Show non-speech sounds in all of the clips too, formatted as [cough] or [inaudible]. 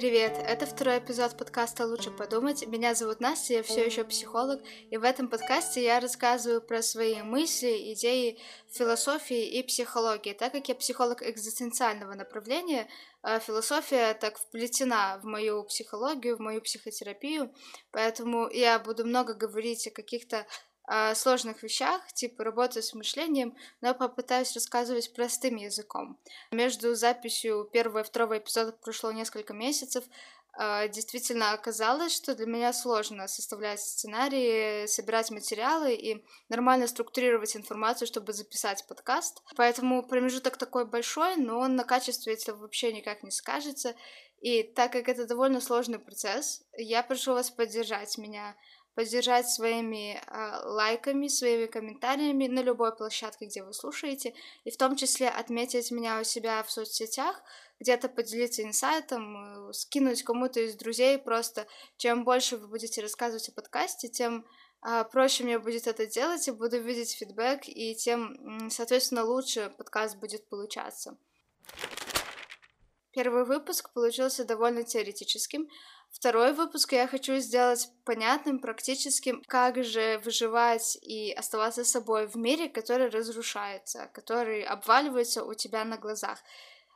Привет! Это второй эпизод подкаста «Лучше подумать». Меня зовут Настя, я все еще психолог, и в этом подкасте я рассказываю про свои мысли, идеи, философии и психологии. Так как я психолог экзистенциального направления, э, философия так вплетена в мою психологию, в мою психотерапию, поэтому я буду много говорить о каких-то о сложных вещах, типа работы с мышлением, но попытаюсь рассказывать простым языком. Между записью первого и второго эпизода прошло несколько месяцев. А, действительно оказалось, что для меня сложно составлять сценарии, собирать материалы и нормально структурировать информацию, чтобы записать подкаст. Поэтому промежуток такой большой, но он на качестве этого вообще никак не скажется. И так как это довольно сложный процесс, я прошу вас поддержать меня поддержать своими э, лайками, своими комментариями на любой площадке, где вы слушаете, и в том числе отметить меня у себя в соцсетях, где-то поделиться инсайтом, э, скинуть кому-то из друзей просто. Чем больше вы будете рассказывать о подкасте, тем э, проще мне будет это делать, и буду видеть фидбэк, и тем, соответственно, лучше подкаст будет получаться. Первый выпуск получился довольно теоретическим, Второй выпуск я хочу сделать понятным, практическим, как же выживать и оставаться собой в мире, который разрушается, который обваливается у тебя на глазах.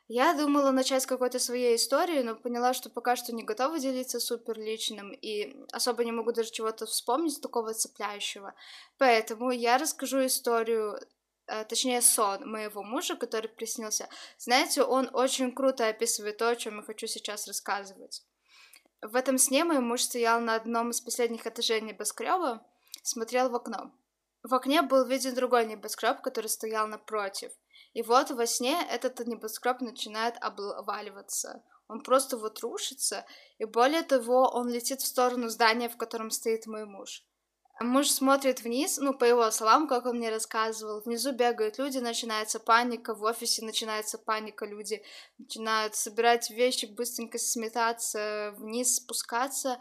Я думала начать с какой-то своей истории, но поняла, что пока что не готова делиться супер личным и особо не могу даже чего-то вспомнить такого цепляющего. Поэтому я расскажу историю э, точнее сон моего мужа, который приснился. Знаете, он очень круто описывает то, о чем я хочу сейчас рассказывать. В этом сне мой муж стоял на одном из последних этажей небоскреба, смотрел в окно. В окне был виден другой небоскреб, который стоял напротив. И вот во сне этот небоскреб начинает обваливаться. Он просто вот рушится, и более того, он летит в сторону здания, в котором стоит мой муж. Муж смотрит вниз, ну, по его словам, как он мне рассказывал, внизу бегают люди, начинается паника, в офисе начинается паника, люди начинают собирать вещи, быстренько сметаться, вниз спускаться,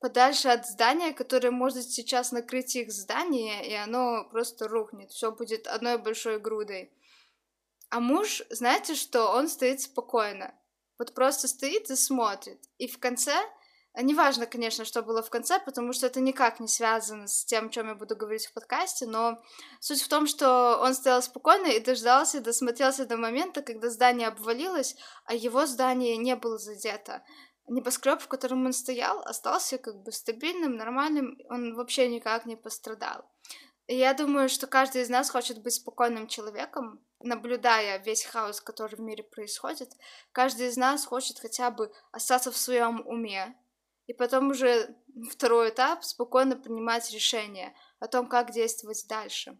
подальше от здания, которое может сейчас накрыть их здание, и оно просто рухнет, все будет одной большой грудой. А муж, знаете что, он стоит спокойно, вот просто стоит и смотрит, и в конце Неважно, конечно, что было в конце, потому что это никак не связано с тем, о чем я буду говорить в подкасте, но суть в том, что он стоял спокойно и дождался, досмотрелся до момента, когда здание обвалилось, а его здание не было задето. Небоскреб, в котором он стоял, остался как бы стабильным, нормальным, он вообще никак не пострадал. И я думаю, что каждый из нас хочет быть спокойным человеком, наблюдая весь хаос, который в мире происходит. Каждый из нас хочет хотя бы остаться в своем уме, и потом уже второй этап спокойно принимать решение о том, как действовать дальше.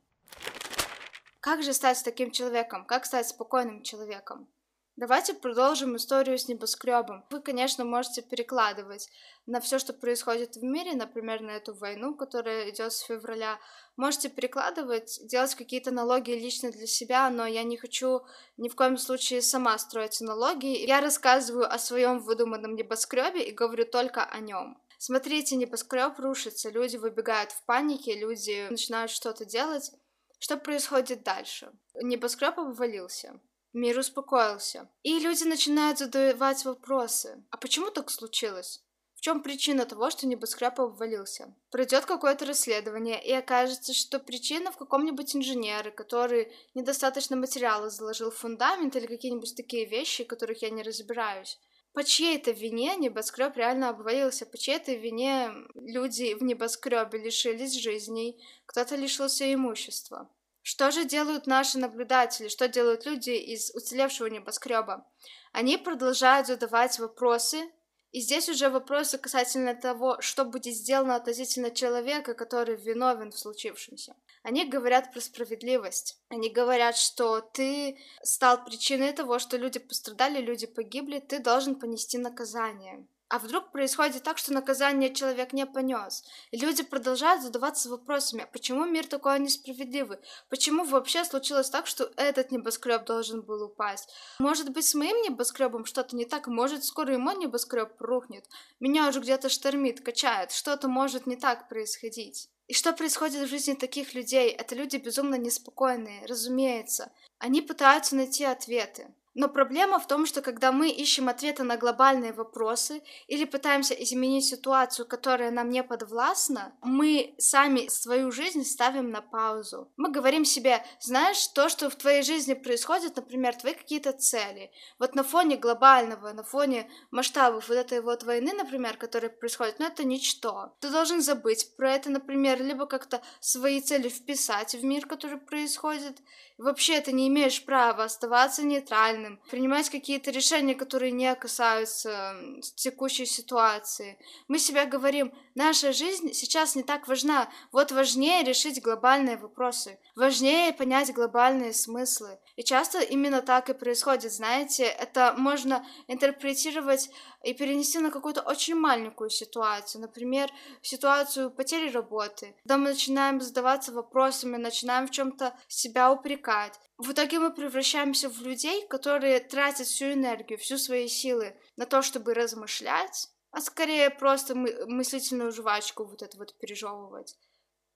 Как же стать таким человеком? Как стать спокойным человеком? Давайте продолжим историю с небоскребом. Вы, конечно, можете перекладывать на все, что происходит в мире, например, на эту войну, которая идет с февраля. Можете перекладывать, делать какие-то налоги лично для себя, но я не хочу ни в коем случае сама строить налоги. Я рассказываю о своем выдуманном небоскребе и говорю только о нем. Смотрите, небоскреб рушится, люди выбегают в панике, люди начинают что-то делать. Что происходит дальше? Небоскреб обвалился. Мир успокоился. И люди начинают задавать вопросы. А почему так случилось? В чем причина того, что небоскреб обвалился? Пройдет какое-то расследование, и окажется, что причина в каком-нибудь инженере, который недостаточно материала заложил в фундамент или какие-нибудь такие вещи, которых я не разбираюсь. По чьей-то вине небоскреб реально обвалился, по чьей-то вине люди в небоскребе лишились жизней, кто-то лишился имущества. Что же делают наши наблюдатели, что делают люди из уцелевшего небоскреба? Они продолжают задавать вопросы, и здесь уже вопросы касательно того, что будет сделано относительно человека, который виновен в случившемся. Они говорят про справедливость. Они говорят, что ты стал причиной того, что люди пострадали, люди погибли, ты должен понести наказание. А вдруг происходит так, что наказание человек не понес? Люди продолжают задаваться вопросами, а почему мир такой несправедливый? Почему вообще случилось так, что этот небоскреб должен был упасть? Может быть, с моим небоскребом что-то не так? Может, скоро и мой небоскреб рухнет? Меня уже где-то штормит, качает. Что-то может не так происходить. И что происходит в жизни таких людей? Это люди безумно неспокойные, разумеется. Они пытаются найти ответы. Но проблема в том, что когда мы ищем ответы на глобальные вопросы или пытаемся изменить ситуацию, которая нам не подвластна, мы сами свою жизнь ставим на паузу. Мы говорим себе, знаешь, то, что в твоей жизни происходит, например, твои какие-то цели. Вот на фоне глобального, на фоне масштабов вот этой вот войны, например, которая происходит, ну это ничто. Ты должен забыть про это, например, либо как-то свои цели вписать в мир, который происходит. вообще ты не имеешь права оставаться нейтральным, рациональным, принимать какие-то решения, которые не касаются текущей ситуации. Мы себе говорим, наша жизнь сейчас не так важна, вот важнее решить глобальные вопросы, важнее понять глобальные смыслы. И часто именно так и происходит, знаете, это можно интерпретировать и перенести на какую-то очень маленькую ситуацию, например, ситуацию потери работы, когда мы начинаем задаваться вопросами, начинаем в чем-то себя упрекать. В итоге мы превращаемся в людей, которые тратят всю энергию, всю свои силы на то, чтобы размышлять, а скорее просто мы мыслительную жвачку вот это вот пережевывать,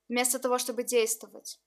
вместо того, чтобы действовать.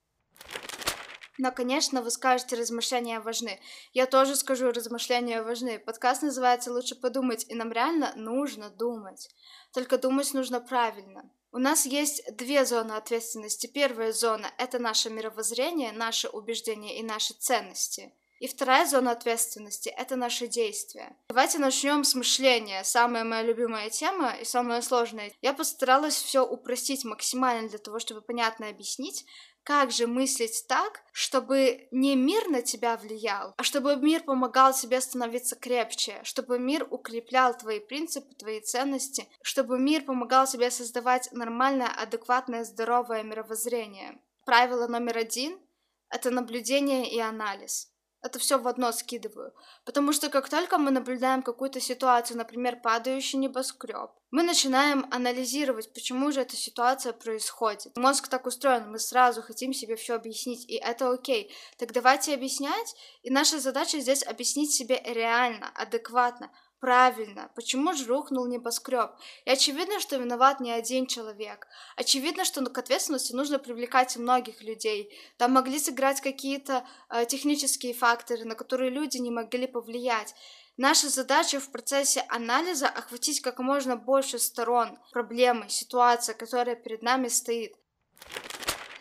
Но, конечно, вы скажете, размышления важны. Я тоже скажу, размышления важны. Подкаст называется «Лучше подумать», и нам реально нужно думать. Только думать нужно правильно. У нас есть две зоны ответственности. Первая зона – это наше мировоззрение, наши убеждения и наши ценности. И вторая зона ответственности – это наши действия. Давайте начнем с мышления. Самая моя любимая тема и самая сложная. Я постаралась все упростить максимально для того, чтобы понятно объяснить, как же мыслить так, чтобы не мир на тебя влиял, а чтобы мир помогал тебе становиться крепче, чтобы мир укреплял твои принципы, твои ценности, чтобы мир помогал тебе создавать нормальное, адекватное, здоровое мировоззрение. Правило номер один – это наблюдение и анализ это все в одно скидываю. Потому что как только мы наблюдаем какую-то ситуацию, например, падающий небоскреб, мы начинаем анализировать, почему же эта ситуация происходит. Мозг так устроен, мы сразу хотим себе все объяснить, и это окей. Так давайте объяснять, и наша задача здесь объяснить себе реально, адекватно, Правильно, почему же рухнул небоскреб? И очевидно, что виноват не один человек. Очевидно, что к ответственности нужно привлекать многих людей. Там могли сыграть какие-то э, технические факторы, на которые люди не могли повлиять. Наша задача в процессе анализа охватить как можно больше сторон проблемы, ситуации, которая перед нами стоит.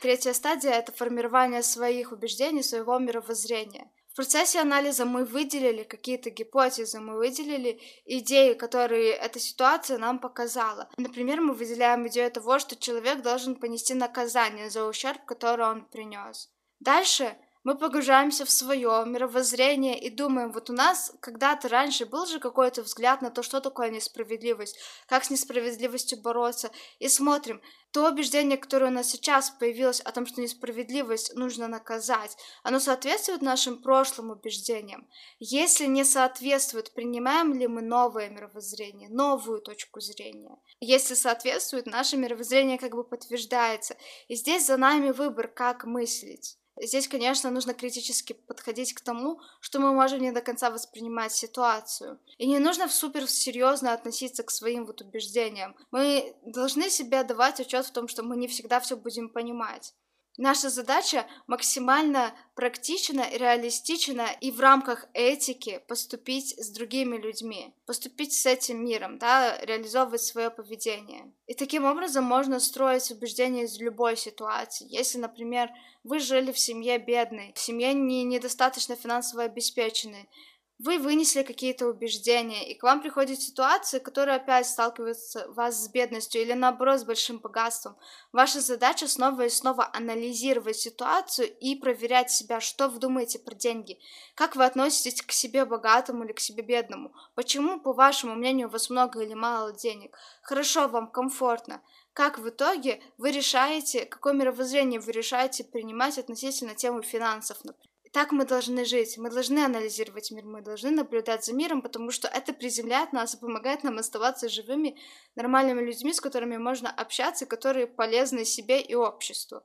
Третья стадия – это формирование своих убеждений, своего мировоззрения. В процессе анализа мы выделили какие-то гипотезы, мы выделили идеи, которые эта ситуация нам показала. Например, мы выделяем идею того, что человек должен понести наказание за ущерб, который он принес. Дальше мы погружаемся в свое мировоззрение и думаем, вот у нас когда-то раньше был же какой-то взгляд на то, что такое несправедливость, как с несправедливостью бороться, и смотрим, то убеждение, которое у нас сейчас появилось о том, что несправедливость нужно наказать, оно соответствует нашим прошлым убеждениям. Если не соответствует, принимаем ли мы новое мировоззрение, новую точку зрения. Если соответствует, наше мировоззрение как бы подтверждается. И здесь за нами выбор, как мыслить. Здесь, конечно, нужно критически подходить к тому, что мы можем не до конца воспринимать ситуацию. И не нужно в супер серьезно относиться к своим вот убеждениям. Мы должны себе давать отчет в том, что мы не всегда все будем понимать. Наша задача максимально практично, реалистично и в рамках этики поступить с другими людьми, поступить с этим миром, да, реализовывать свое поведение. И таким образом можно строить убеждения из любой ситуации. Если, например, вы жили в семье бедной, в семье не, недостаточно финансово обеспеченной, вы вынесли какие-то убеждения, и к вам приходит ситуация, которая опять сталкивается вас с бедностью или наоборот с большим богатством. Ваша задача снова и снова анализировать ситуацию и проверять себя, что вы думаете про деньги, как вы относитесь к себе богатому или к себе бедному, почему, по вашему мнению, у вас много или мало денег, хорошо вам, комфортно, как в итоге вы решаете, какое мировоззрение вы решаете принимать относительно темы финансов, например так мы должны жить, мы должны анализировать мир, мы должны наблюдать за миром, потому что это приземляет нас и помогает нам оставаться живыми, нормальными людьми, с которыми можно общаться, которые полезны себе и обществу.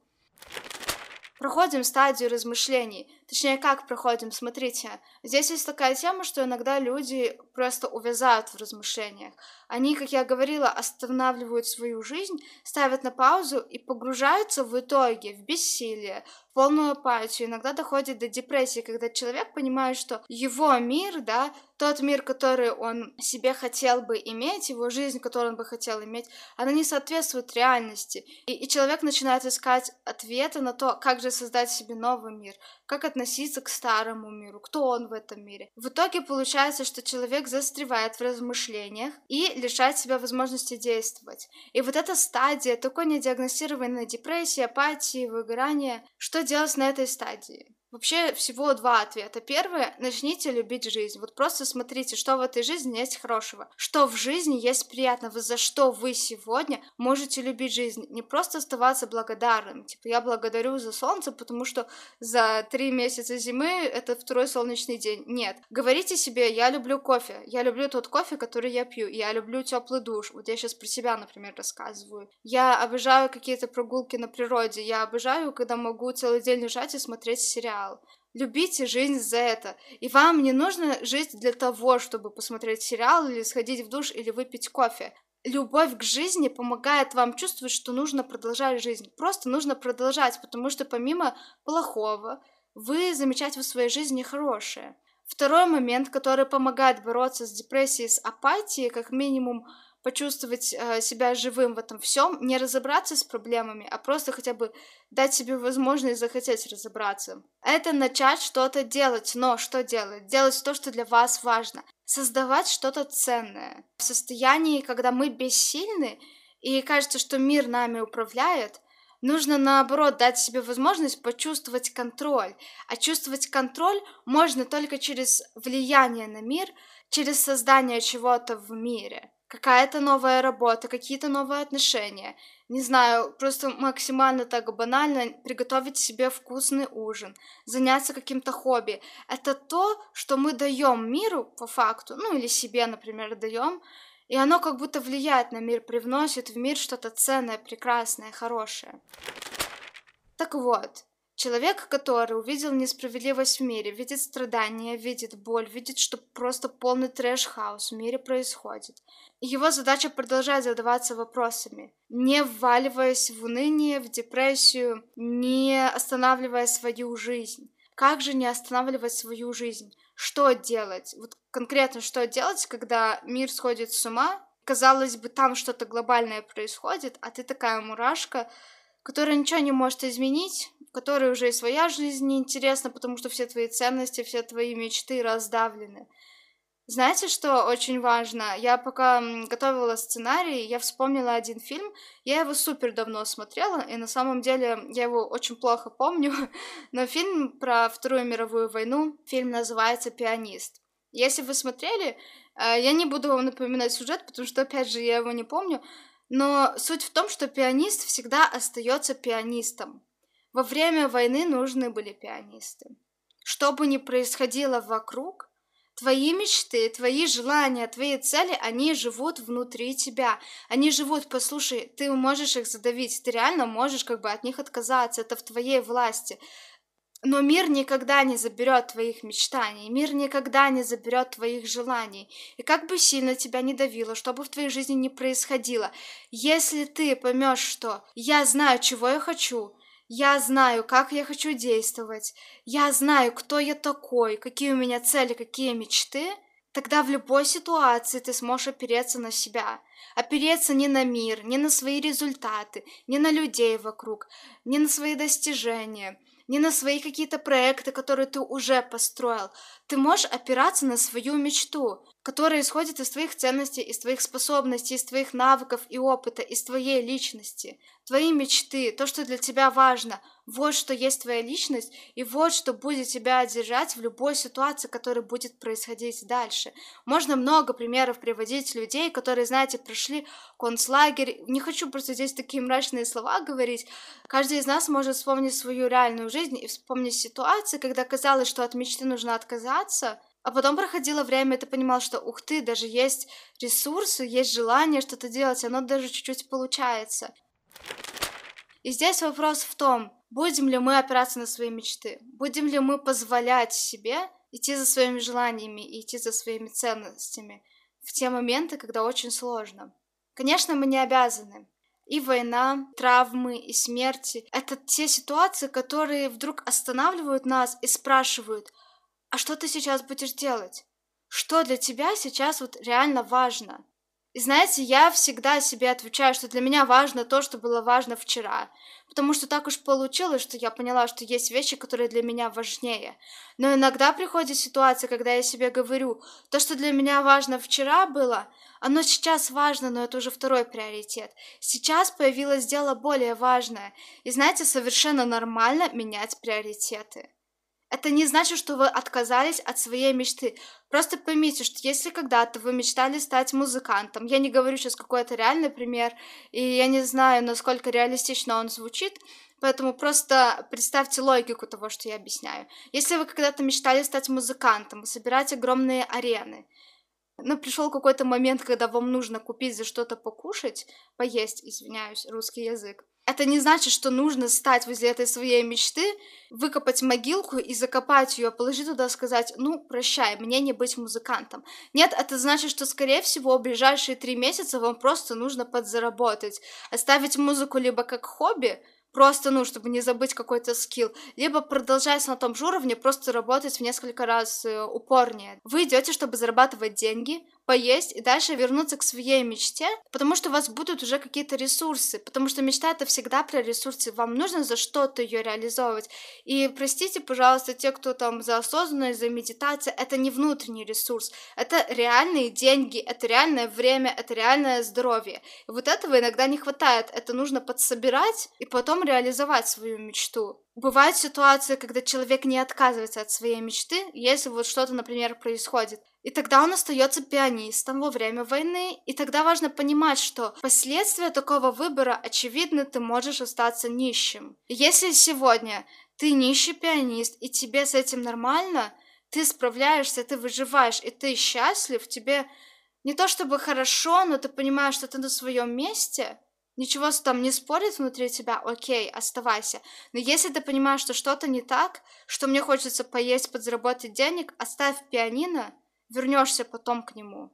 Проходим стадию размышлений. Точнее, как проходим? Смотрите, здесь есть такая тема, что иногда люди просто увязают в размышлениях. Они, как я говорила, останавливают свою жизнь, ставят на паузу и погружаются в итоге в бессилие, полную апатию. Иногда доходит до депрессии, когда человек понимает, что его мир, да, тот мир, который он себе хотел бы иметь, его жизнь, которую он бы хотел иметь, она не соответствует реальности. И, и человек начинает искать ответы на то, как же создать себе новый мир, как относиться к старому миру, кто он в этом мире. В итоге получается, что человек застревает в размышлениях и лишает себя возможности действовать. И вот эта стадия такой недиагностированной депрессии, апатии, выгорания, что делать на этой стадии? Вообще всего два ответа. Первое, начните любить жизнь. Вот просто смотрите, что в этой жизни есть хорошего, что в жизни есть приятного, за что вы сегодня можете любить жизнь. Не просто оставаться благодарным. Типа, я благодарю за солнце, потому что за три месяца зимы это второй солнечный день. Нет. Говорите себе, я люблю кофе. Я люблю тот кофе, который я пью. Я люблю теплый душ. Вот я сейчас про себя, например, рассказываю. Я обожаю какие-то прогулки на природе. Я обожаю, когда могу целый день лежать и смотреть сериал сериал. Любите жизнь за это. И вам не нужно жить для того, чтобы посмотреть сериал или сходить в душ или выпить кофе. Любовь к жизни помогает вам чувствовать, что нужно продолжать жизнь. Просто нужно продолжать, потому что помимо плохого, вы замечаете в своей жизни хорошее. Второй момент, который помогает бороться с депрессией, с апатией, как минимум почувствовать э, себя живым в этом всем, не разобраться с проблемами, а просто хотя бы дать себе возможность захотеть разобраться. Это начать что-то делать, но что делать? Делать то, что для вас важно. Создавать что-то ценное. В состоянии, когда мы бессильны, и кажется, что мир нами управляет, Нужно, наоборот, дать себе возможность почувствовать контроль. А чувствовать контроль можно только через влияние на мир, через создание чего-то в мире какая-то новая работа, какие-то новые отношения. Не знаю, просто максимально так банально приготовить себе вкусный ужин, заняться каким-то хобби. Это то, что мы даем миру по факту, ну или себе, например, даем, и оно как будто влияет на мир, привносит в мир что-то ценное, прекрасное, хорошее. Так вот, Человек, который увидел несправедливость в мире, видит страдания, видит боль, видит, что просто полный трэш, хаос в мире происходит. Его задача продолжать задаваться вопросами, не вваливаясь в уныние, в депрессию, не останавливая свою жизнь. Как же не останавливать свою жизнь? Что делать? Вот конкретно что делать, когда мир сходит с ума? Казалось бы, там что-то глобальное происходит, а ты такая мурашка, которая ничего не может изменить, которой уже и своя жизнь неинтересна, потому что все твои ценности, все твои мечты раздавлены. Знаете, что очень важно? Я пока готовила сценарий, я вспомнила один фильм. Я его супер давно смотрела, и на самом деле я его очень плохо помню. [laughs] Но фильм про Вторую мировую войну, фильм называется «Пианист». Если вы смотрели, э, я не буду вам напоминать сюжет, потому что, опять же, я его не помню. Но суть в том, что пианист всегда остается пианистом. Во время войны нужны были пианисты. Что бы ни происходило вокруг, твои мечты, твои желания, твои цели, они живут внутри тебя. Они живут, послушай, ты можешь их задавить, ты реально можешь как бы от них отказаться, это в твоей власти. Но мир никогда не заберет твоих мечтаний, мир никогда не заберет твоих желаний. И как бы сильно тебя не давило, что бы в твоей жизни не происходило, если ты поймешь, что я знаю, чего я хочу, я знаю, как я хочу действовать. Я знаю, кто я такой, какие у меня цели, какие мечты. Тогда в любой ситуации ты сможешь опереться на себя. Опереться не на мир, не на свои результаты, не на людей вокруг, не на свои достижения, не на свои какие-то проекты, которые ты уже построил. Ты можешь опираться на свою мечту, которая исходит из твоих ценностей, из твоих способностей, из твоих навыков и опыта, из твоей личности. Твои мечты, то, что для тебя важно, вот что есть твоя личность, и вот что будет тебя держать в любой ситуации, которая будет происходить дальше. Можно много примеров приводить людей, которые, знаете, прошли концлагерь. Не хочу просто здесь такие мрачные слова говорить. Каждый из нас может вспомнить свою реальную жизнь и вспомнить ситуации, когда казалось, что от мечты нужно отказаться, а потом проходило время, и ты понимал, что ух ты, даже есть ресурсы, есть желание что-то делать, оно даже чуть-чуть получается. И здесь вопрос в том, будем ли мы опираться на свои мечты, будем ли мы позволять себе идти за своими желаниями и идти за своими ценностями в те моменты, когда очень сложно. Конечно, мы не обязаны. И война, травмы, и смерти — это те ситуации, которые вдруг останавливают нас и спрашивают, а что ты сейчас будешь делать? Что для тебя сейчас вот реально важно? И знаете, я всегда себе отвечаю, что для меня важно то, что было важно вчера. Потому что так уж получилось, что я поняла, что есть вещи, которые для меня важнее. Но иногда приходит ситуация, когда я себе говорю, то, что для меня важно вчера было, оно сейчас важно, но это уже второй приоритет. Сейчас появилось дело более важное. И знаете, совершенно нормально менять приоритеты. Это не значит, что вы отказались от своей мечты. Просто поймите, что если когда-то вы мечтали стать музыкантом, я не говорю сейчас какой-то реальный пример, и я не знаю, насколько реалистично он звучит, поэтому просто представьте логику того, что я объясняю. Если вы когда-то мечтали стать музыкантом, собирать огромные арены, но пришел какой-то момент, когда вам нужно купить за что-то покушать, поесть, извиняюсь, русский язык, это не значит, что нужно стать возле этой своей мечты, выкопать могилку и закопать ее, положить туда, сказать, ну, прощай, мне не быть музыкантом. Нет, это значит, что, скорее всего, в ближайшие три месяца вам просто нужно подзаработать. Оставить музыку либо как хобби, просто, ну, чтобы не забыть какой-то скилл, либо продолжать на том же уровне, просто работать в несколько раз э, упорнее. Вы идете, чтобы зарабатывать деньги, поесть и дальше вернуться к своей мечте, потому что у вас будут уже какие-то ресурсы, потому что мечта это всегда про ресурсы, вам нужно за что-то ее реализовывать. И простите, пожалуйста, те, кто там за осознанность, за медитацию, это не внутренний ресурс, это реальные деньги, это реальное время, это реальное здоровье. И вот этого иногда не хватает, это нужно подсобирать и потом реализовать свою мечту. Бывают ситуации, когда человек не отказывается от своей мечты, если вот что-то, например, происходит. И тогда он остается пианистом во время войны, и тогда важно понимать, что последствия такого выбора, очевидно, ты можешь остаться нищим. если сегодня ты нищий пианист, и тебе с этим нормально, ты справляешься, ты выживаешь, и ты счастлив, тебе не то чтобы хорошо, но ты понимаешь, что ты на своем месте, ничего там не спорит внутри тебя, окей, оставайся. Но если ты понимаешь, что что-то не так, что мне хочется поесть, подзаработать денег, оставь пианино, вернешься потом к нему.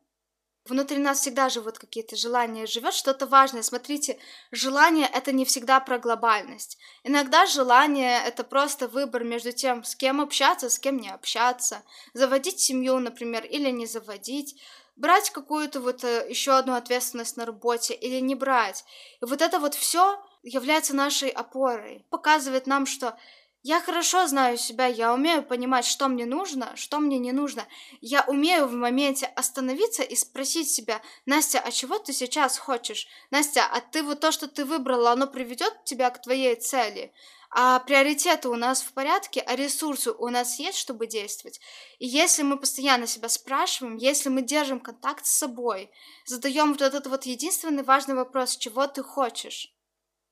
Внутри нас всегда живут какие-то желания, живет что-то важное. Смотрите, желание это не всегда про глобальность. Иногда желание это просто выбор между тем, с кем общаться, с кем не общаться, заводить семью, например, или не заводить, брать какую-то вот э, еще одну ответственность на работе или не брать. И вот это вот все является нашей опорой, показывает нам, что я хорошо знаю себя, я умею понимать, что мне нужно, что мне не нужно. Я умею в моменте остановиться и спросить себя, Настя, а чего ты сейчас хочешь? Настя, а ты вот то, что ты выбрала, оно приведет тебя к твоей цели? а приоритеты у нас в порядке, а ресурсы у нас есть, чтобы действовать. И если мы постоянно себя спрашиваем, если мы держим контакт с собой, задаем вот этот вот единственный важный вопрос, чего ты хочешь,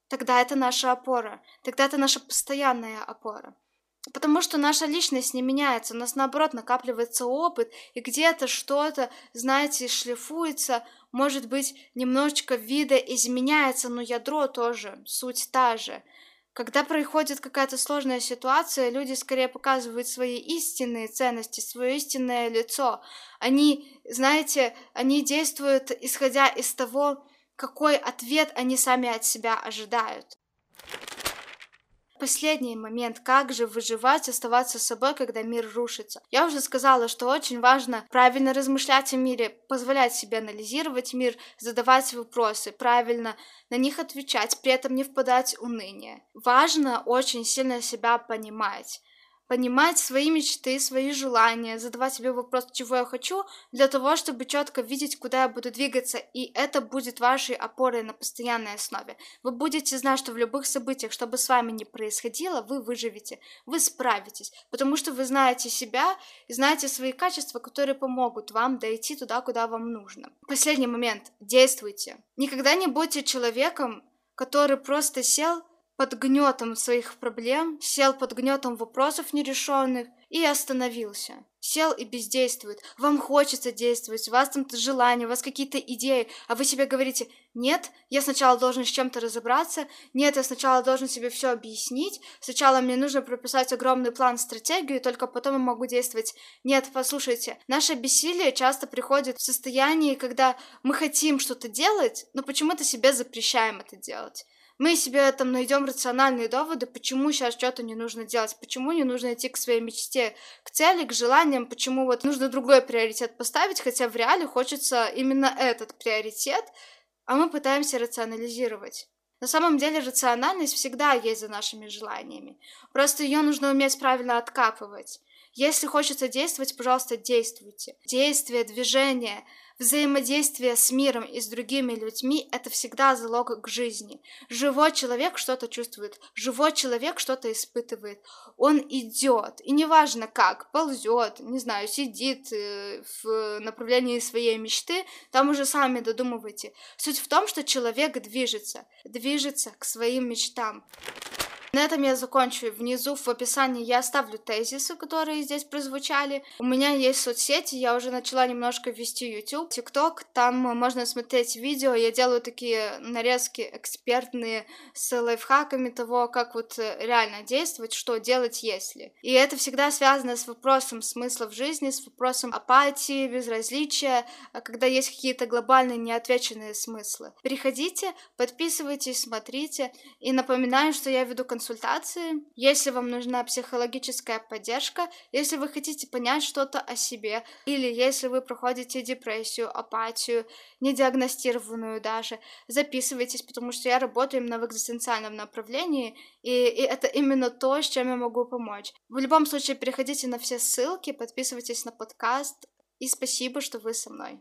тогда это наша опора, тогда это наша постоянная опора. Потому что наша личность не меняется, у нас наоборот накапливается опыт, и где-то что-то, знаете, шлифуется, может быть, немножечко вида изменяется, но ядро тоже, суть та же. Когда происходит какая-то сложная ситуация, люди скорее показывают свои истинные ценности, свое истинное лицо. Они, знаете, они действуют исходя из того, какой ответ они сами от себя ожидают. Последний момент, как же выживать, оставаться собой, когда мир рушится. Я уже сказала, что очень важно правильно размышлять о мире, позволять себе анализировать мир, задавать вопросы, правильно на них отвечать, при этом не впадать в уныние. Важно очень сильно себя понимать понимать свои мечты, свои желания, задавать себе вопрос, чего я хочу, для того, чтобы четко видеть, куда я буду двигаться, и это будет вашей опорой на постоянной основе. Вы будете знать, что в любых событиях, что бы с вами ни происходило, вы выживете, вы справитесь, потому что вы знаете себя и знаете свои качества, которые помогут вам дойти туда, куда вам нужно. Последний момент. Действуйте. Никогда не будьте человеком, который просто сел под гнетом своих проблем, сел под гнетом вопросов нерешенных и остановился. Сел и бездействует. Вам хочется действовать, у вас там желание, у вас какие-то идеи, а вы себе говорите, нет, я сначала должен с чем-то разобраться, нет, я сначала должен себе все объяснить, сначала мне нужно прописать огромный план, стратегию, и только потом я могу действовать. Нет, послушайте, наше бессилие часто приходит в состоянии, когда мы хотим что-то делать, но почему-то себе запрещаем это делать мы себе там найдем рациональные доводы, почему сейчас что-то не нужно делать, почему не нужно идти к своей мечте, к цели, к желаниям, почему вот нужно другой приоритет поставить, хотя в реале хочется именно этот приоритет, а мы пытаемся рационализировать. На самом деле рациональность всегда есть за нашими желаниями. Просто ее нужно уметь правильно откапывать. Если хочется действовать, пожалуйста, действуйте. Действие, движение, Взаимодействие с миром и с другими людьми – это всегда залог к жизни. Живой человек что-то чувствует, живой человек что-то испытывает. Он идет, и неважно как, ползет, не знаю, сидит э, в направлении своей мечты, там уже сами додумывайте. Суть в том, что человек движется, движется к своим мечтам. На этом я закончу. Внизу в описании я оставлю тезисы, которые здесь прозвучали. У меня есть соцсети, я уже начала немножко вести YouTube, TikTok, там можно смотреть видео, я делаю такие нарезки экспертные с лайфхаками того, как вот э, реально действовать, что делать если. И это всегда связано с вопросом смысла в жизни, с вопросом апатии, безразличия, а когда есть какие-то глобальные неотвеченные смыслы. Приходите, подписывайтесь, смотрите, и напоминаю, что я веду консультации, если вам нужна психологическая поддержка, если вы хотите понять что-то о себе, или если вы проходите депрессию, апатию, недиагностированную даже, записывайтесь, потому что я работаю именно в экзистенциальном направлении, и, и это именно то, с чем я могу помочь. В любом случае, переходите на все ссылки, подписывайтесь на подкаст, и спасибо, что вы со мной.